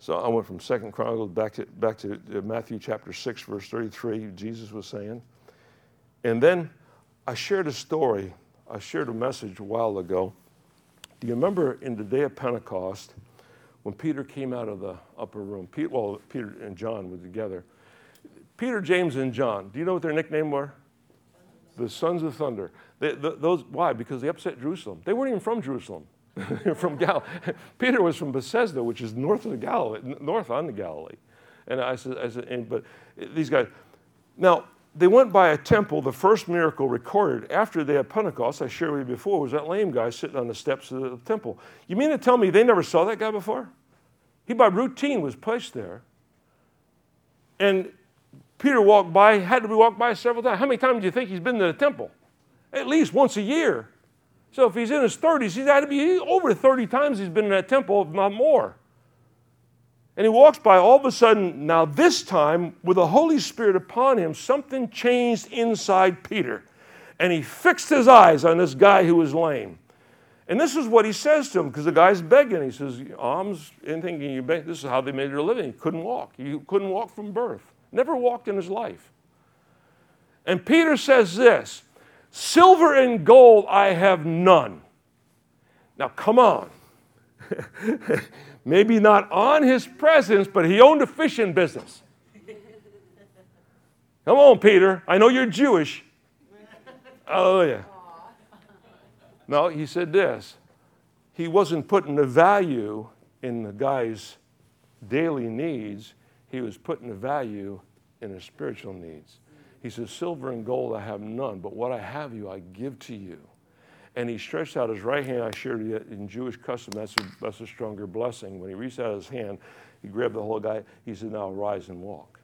So I went from Second Chronicles back to back to uh, Matthew chapter six, verse thirty-three. Jesus was saying, and then I shared a story. I shared a message a while ago. Do you remember in the day of Pentecost when Peter came out of the upper room? Peter, well, Peter and John were together. Peter, James, and John. Do you know what their nickname were? The sons of thunder. They, the, those why? Because they upset Jerusalem. They weren't even from Jerusalem. *laughs* from Galilee. *laughs* Peter was from Bethsaida, which is north of the Galilee, north on the Galilee. And I said, I said but these guys, now they went by a temple. The first miracle recorded after they had Pentecost, I shared with you before, was that lame guy sitting on the steps of the temple. You mean to tell me they never saw that guy before? He by routine was placed there. And Peter walked by, had to be walked by several times. How many times do you think he's been to the temple? At least once a year. So if he's in his 30s, he's had to be over 30 times he's been in that temple, if not more. And he walks by, all of a sudden, now this time, with the Holy Spirit upon him, something changed inside Peter. And he fixed his eyes on this guy who was lame. And this is what he says to him, because the guy's begging. He says, Alms, anything you beg. This is how they made their living. He couldn't walk. He couldn't walk from birth. Never walked in his life. And Peter says this Silver and gold I have none. Now, come on. *laughs* Maybe not on his presence, but he owned a fishing business. Come on, Peter. I know you're Jewish. Oh, yeah. No, he said this. He wasn't putting the value in the guy's daily needs, he was putting the value in his spiritual needs. He says, Silver and gold I have none, but what I have you I give to you. And he stretched out his right hand. I shared it in Jewish custom. That's a, that's a stronger blessing. When he reached out his hand, he grabbed the whole guy. He said, Now rise and walk.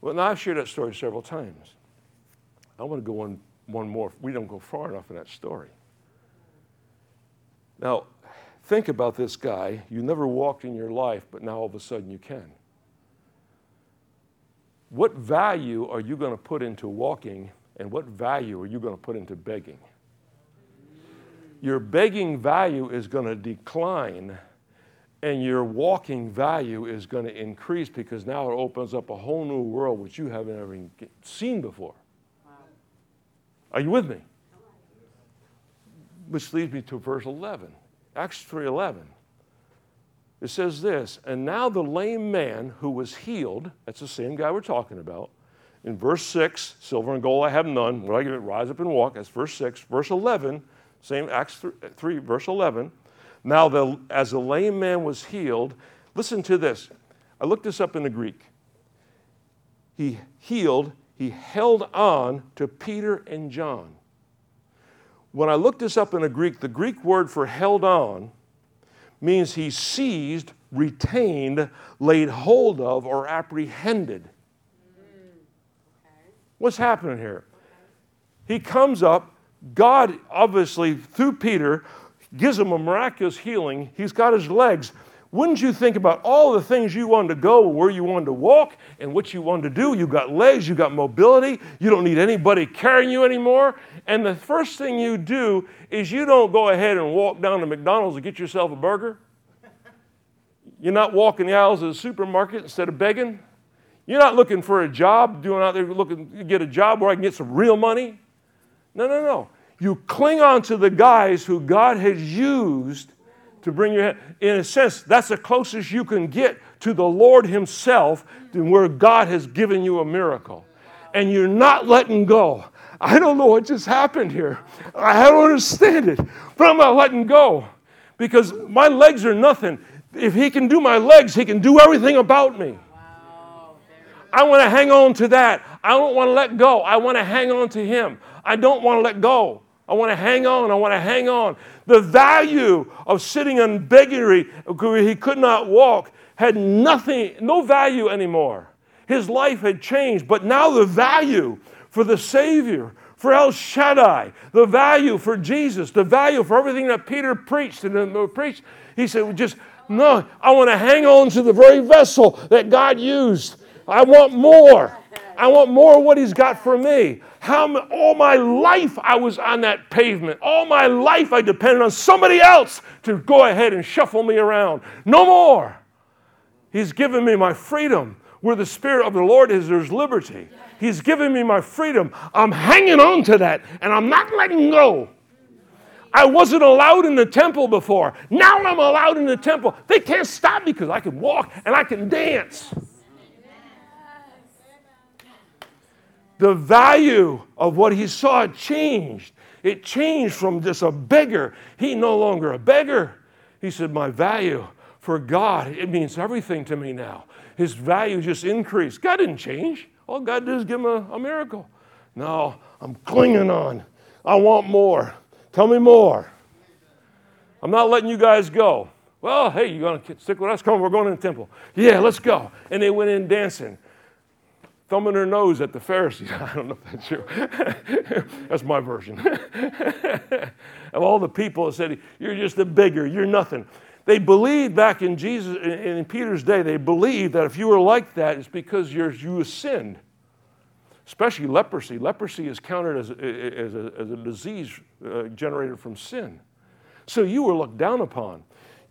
Well, now I've shared that story several times. I want to go on one more. We don't go far enough in that story. Now, think about this guy. You never walked in your life, but now all of a sudden you can. What value are you going to put into walking, and what value are you going to put into begging? Your begging value is going to decline, and your walking value is going to increase because now it opens up a whole new world which you haven't ever seen before. Are you with me? Which leads me to verse 11, Acts 3:11. It says this, and now the lame man who was healed, that's the same guy we're talking about. In verse 6, silver and gold I have none. When I give it, rise up and walk. That's verse 6. Verse 11, same Acts 3, 3 verse 11. Now, the, as the lame man was healed, listen to this. I looked this up in the Greek. He healed, he held on to Peter and John. When I looked this up in the Greek, the Greek word for held on means he seized, retained, laid hold of, or apprehended. What's happening here? He comes up, God obviously, through Peter, gives him a miraculous healing. He's got his legs. Wouldn't you think about all the things you wanted to go, where you wanted to walk, and what you wanted to do? You got legs, you got mobility, you don't need anybody carrying you anymore. And the first thing you do is you don't go ahead and walk down to McDonald's and get yourself a burger. You're not walking the aisles of the supermarket instead of begging. You're not looking for a job, doing out there looking to get a job where I can get some real money. No, no, no. You cling on to the guys who God has used to bring your head. in a sense that's the closest you can get to the lord himself where god has given you a miracle and you're not letting go i don't know what just happened here i don't understand it but i'm not letting go because my legs are nothing if he can do my legs he can do everything about me I want to hang on to that. I don't want to let go. I want to hang on to Him. I don't want to let go. I want to hang on. I want to hang on. The value of sitting in beggary where he could not walk had nothing, no value anymore. His life had changed, but now the value for the Savior, for El Shaddai, the value for Jesus, the value for everything that Peter preached and preached, he said, just no, I want to hang on to the very vessel that God used. I want more. I want more of what He's got for me. How all my life I was on that pavement. All my life I depended on somebody else to go ahead and shuffle me around. No more. He's given me my freedom. Where the Spirit of the Lord is, there's liberty. He's given me my freedom. I'm hanging on to that and I'm not letting go. I wasn't allowed in the temple before. Now I'm allowed in the temple. They can't stop me because I can walk and I can dance. The value of what he saw changed. It changed from just a beggar. He no longer a beggar. He said, My value for God, it means everything to me now. His value just increased. God didn't change. All God did is give him a, a miracle. No, I'm clinging on. I want more. Tell me more. I'm not letting you guys go. Well, hey, you're going to stick with us? Come we're going to the temple. Yeah, let's go. And they went in dancing thumbing her nose at the Pharisees. *laughs* I don't know if that's true. *laughs* that's my version. *laughs* of all the people that said, You're just a beggar, you're nothing. They believed back in Jesus, in Peter's day, they believed that if you were like that, it's because you're, you sinned. Especially leprosy. Leprosy is counted as, as, a, as a disease uh, generated from sin. So you were looked down upon.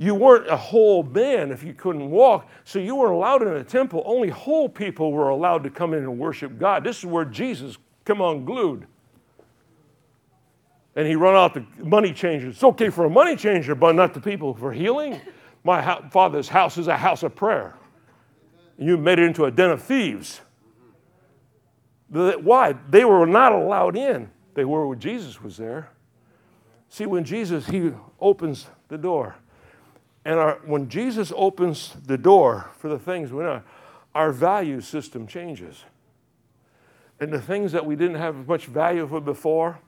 You weren't a whole man if you couldn't walk, so you weren't allowed in the temple. Only whole people were allowed to come in and worship God. This is where Jesus come unglued. And he run out the money changers. It's okay for a money changer, but not the people for healing. My father's house is a house of prayer. And you made it into a den of thieves. Why? They were not allowed in. They were when Jesus was there. See, when Jesus, he opens the door. And our, when Jesus opens the door for the things we know, our value system changes. And the things that we didn't have much value for before,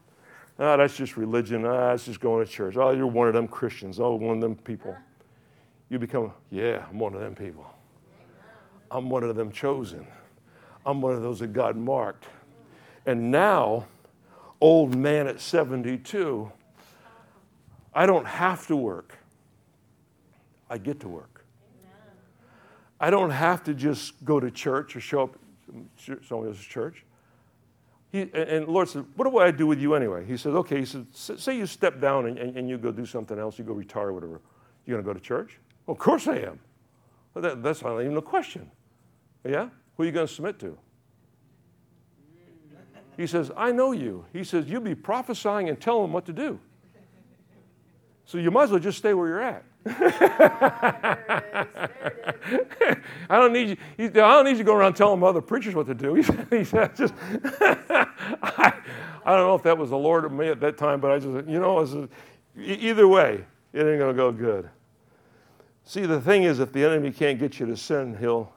ah, that's just religion. Ah, that's just going to church. Oh, you're one of them Christians. Oh, one of them people. You become, yeah, I'm one of them people. I'm one of them chosen. I'm one of those that God marked. And now, old man at 72, I don't have to work. I get to work. I don't have to just go to church or show up somebody else's church. He, and Lord said, What do I do with you anyway? He said, Okay. He said, Say you step down and, and, and you go do something else, you go retire, whatever. You're going to go to church? Well, of course I am. Well, that, that's not even a question. Yeah? Who are you going to submit to? He says, I know you. He says, You'll be prophesying and telling them what to do. So you might as well just stay where you're at. I don't need you. I don't need you to go around telling other preachers what to do. *laughs* He said, just, *laughs* I, I, don't know if that was the Lord of me at that time, but I just, you know, was, either way, it ain't going to go good. See, the thing is, if the enemy can't get you to sin, he'll,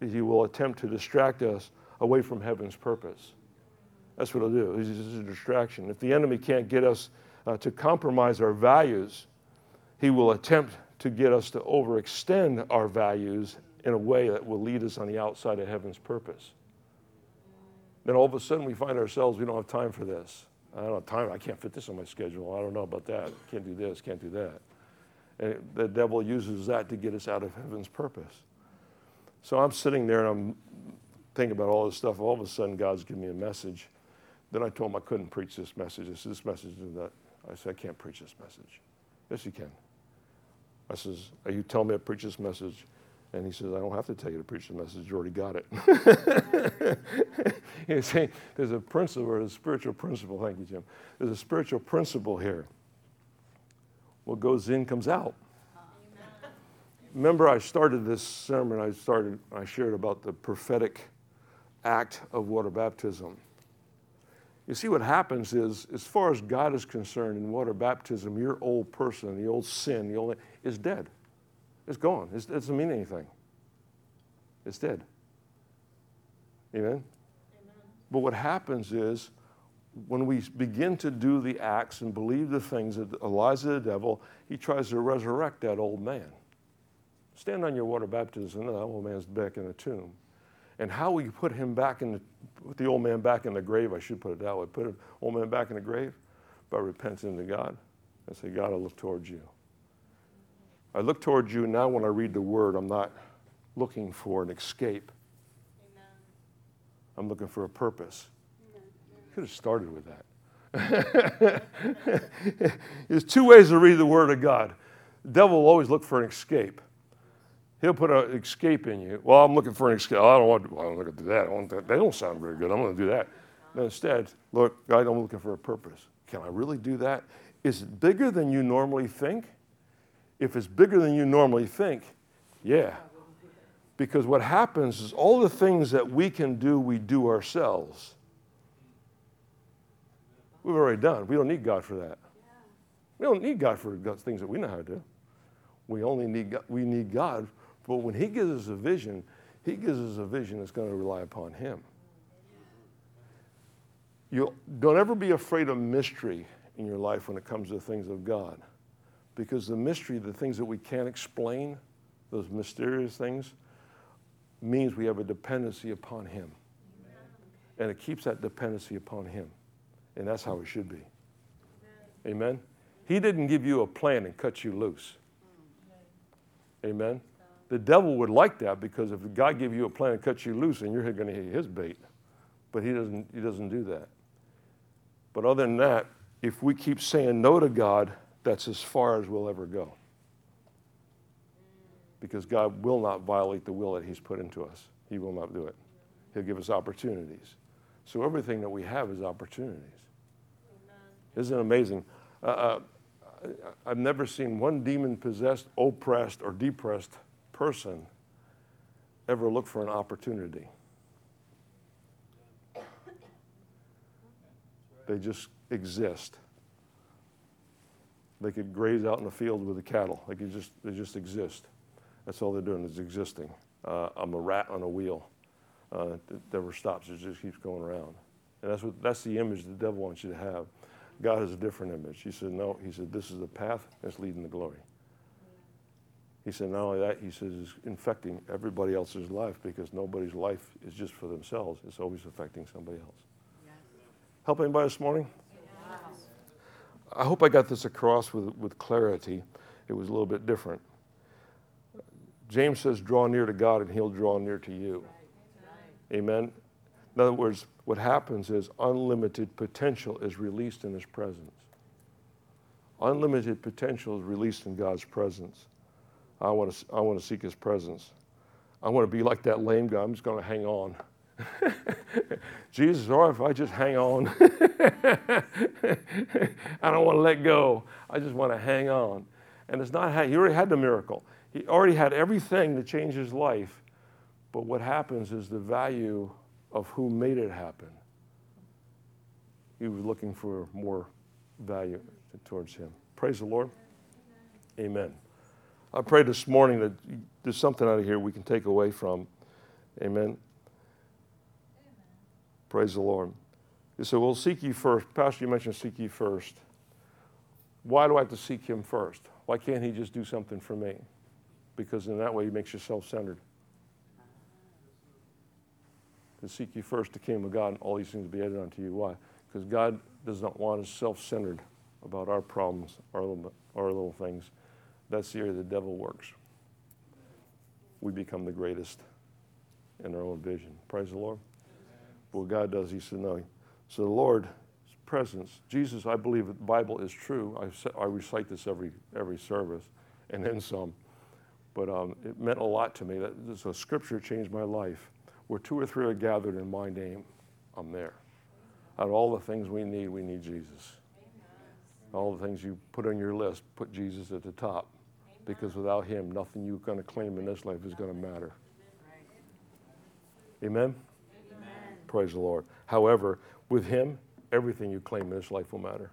he will attempt to distract us away from heaven's purpose. That's what he'll do. It's just a distraction. If the enemy can't get us uh, to compromise our values, he will attempt to get us to overextend our values in a way that will lead us on the outside of heaven's purpose. Then all of a sudden we find ourselves, we don't have time for this. I don't have time. I can't fit this on my schedule. I don't know about that. Can't do this, can't do that. And the devil uses that to get us out of heaven's purpose. So I'm sitting there and I'm thinking about all this stuff. All of a sudden, God's giving me a message. Then I told him I you says, Are you telling me to preach this message? And he says, I don't have to tell you to preach the message, you already got it. *laughs* He's saying there's a principle, or a spiritual principle. Thank you, Jim. There's a spiritual principle here. What goes in comes out. Remember, I started this sermon, I started, I shared about the prophetic act of water baptism. You see, what happens is, as far as God is concerned in water baptism, your old person, the old sin, the old is dead. It's gone. It's, it doesn't mean anything. It's dead. Amen? Amen? But what happens is, when we begin to do the acts and believe the things that of the devil, he tries to resurrect that old man. Stand on your water baptism, and that old man's back in the tomb. And how we put him back in the, put the old man back in the grave, I should put it that way, put the old man back in the grave by repenting to God and say, God, I look towards you. I look towards you now when I read the word, I'm not looking for an escape. Amen. I'm looking for a purpose. Could have started with that. *laughs* There's two ways to read the Word of God. The devil will always look for an escape. He'll put an escape in you. Well, I'm looking for an escape. I don't want to, well, I'm to do that. I want that. They don't sound very good. I'm going to do that. But instead, look, God, I'm looking for a purpose. Can I really do that? Is it bigger than you normally think? If it's bigger than you normally think, yeah. Because what happens is all the things that we can do, we do ourselves. We've already done. We don't need God for that. We don't need God for things that we know how to do. We only need God, we need God but when He gives us a vision, He gives us a vision that's going to rely upon Him. You don't ever be afraid of mystery in your life when it comes to the things of God. Because the mystery, the things that we can't explain, those mysterious things, means we have a dependency upon Him. And it keeps that dependency upon Him. And that's how it should be. Amen? He didn't give you a plan and cut you loose. Amen? The devil would like that because if God gave you a plan and cut you loose, and you're going to hit his bait. But he doesn't, he doesn't do that. But other than that, if we keep saying no to God, that's as far as we'll ever go. Because God will not violate the will that He's put into us. He will not do it. He'll give us opportunities. So everything that we have is opportunities. Amen. Isn't it amazing? Uh, uh, I've never seen one demon possessed, oppressed, or depressed person ever look for an opportunity. They just exist. They could graze out in the field with the cattle. They could just they just exist. That's all they're doing is existing. Uh, I'm a rat on a wheel. Uh, it never stops. It just keeps going around. And that's what that's the image the devil wants you to have. God has a different image. He said, no. He said, this is the path that's leading to glory. He said, not only that, he says it's infecting everybody else's life because nobody's life is just for themselves. It's always affecting somebody else. Yes. Help anybody this morning? I hope I got this across with, with clarity. It was a little bit different. James says, draw near to God and he'll draw near to you. Right. Amen. In other words, what happens is unlimited potential is released in his presence. Unlimited potential is released in God's presence. I want to, I want to seek his presence. I want to be like that lame guy. I'm just going to hang on. *laughs* Jesus, or if I just hang on, *laughs* I don't want to let go. I just want to hang on. And it's not, he already had the miracle. He already had everything to change his life. But what happens is the value of who made it happen. He was looking for more value towards him. Praise the Lord. Amen. I pray this morning that there's something out of here we can take away from. Amen. Praise the Lord. You say, well, seek ye first. Pastor, you mentioned seek ye first. Why do I have to seek him first? Why can't he just do something for me? Because in that way, he makes you self centered. To seek ye first the kingdom of God, and all these things will be added unto you. Why? Because God does not want us self centered about our problems, our little, our little things. That's the area the devil works. We become the greatest in our own vision. Praise the Lord. What God does, He said, no. So the Lord's presence, Jesus, I believe the Bible is true. I, I recite this every, every service and then some. but um, it meant a lot to me. That scripture changed my life. Where two or three are gathered in my name, I'm there. Out of all the things we need, we need Jesus. All the things you put on your list, put Jesus at the top. Because without him, nothing you're going to claim in this life is going to matter. Amen? Praise the Lord. However, with him, everything you claim in this life will matter.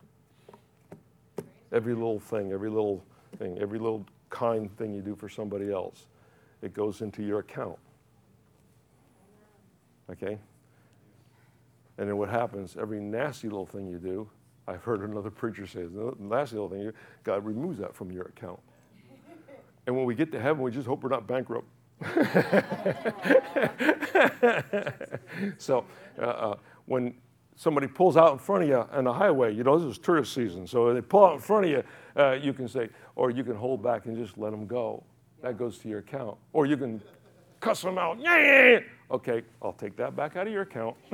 Every little thing, every little thing, every little kind thing you do for somebody else, it goes into your account. Okay? And then what happens, every nasty little thing you do, I've heard another *laughs* preacher say, the nasty little thing, God removes that from your account. And when we get to heaven, we just hope we're not bankrupt. *laughs* so uh, uh, when somebody pulls out in front of you on the highway, you know, this is tourist season. So they pull out in front of you, uh, you can say, or you can hold back and just let them go. That goes to your account. Or you can cuss them out. Yeah, Okay, I'll take that back out of your account. *laughs*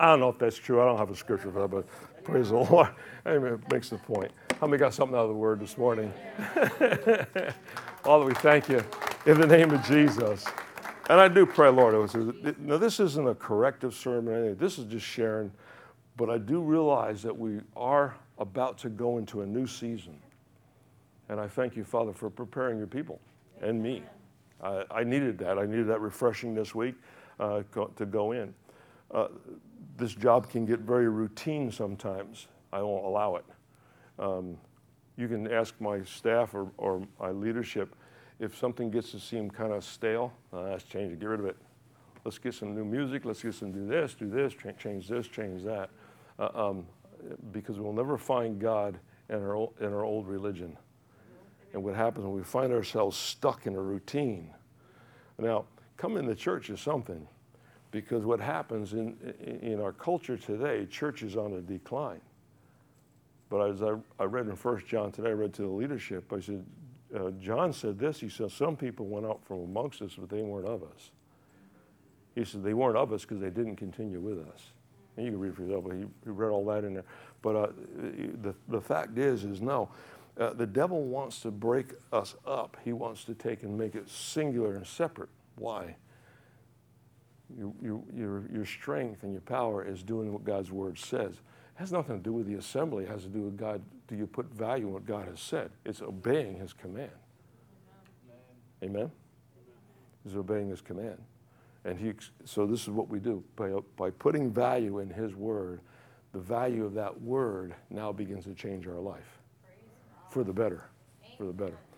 I don't know if that's true. I don't have a scripture for that, but praise the Lord. *laughs* Amen. It makes the point. How many got something out of the word this morning? Father, we thank you in the name of Jesus. And I do pray, Lord, now this isn't a corrective sermon, this is just sharing, but I do realize that we are about to go into a new season. And I thank you, Father, for preparing your people and me. I, I needed that. I needed that refreshing this week uh, to go in. Uh, this job can get very routine sometimes. I won't allow it. Um, you can ask my staff or, or my leadership if something gets to seem kind of stale, uh, let's change it, get rid of it. Let's get some new music, let's get some do this, do this, change this, change that. Uh, um, because we'll never find God in our, old, in our old religion. And what happens when we find ourselves stuck in a routine? Now, coming to church is something, because what happens in, in our culture today, church is on a decline. But as I, I read in 1 John today, I read to the leadership, I said, uh, John said this. He said, Some people went out from amongst us, but they weren't of us. He said, They weren't of us because they didn't continue with us. And you can read for yourself, but he, he read all that in there. But uh, the, the fact is, is no. Uh, the devil wants to break us up. He wants to take and make it singular and separate. Why? You, you, your, your strength and your power is doing what God's word says. It has nothing to do with the assembly. It has to do with God do you put value in what God has said? It's obeying His command. Amen? Amen? Is obeying His command. And he, so this is what we do. By, by putting value in His Word, the value of that Word now begins to change our life for the better. For the better.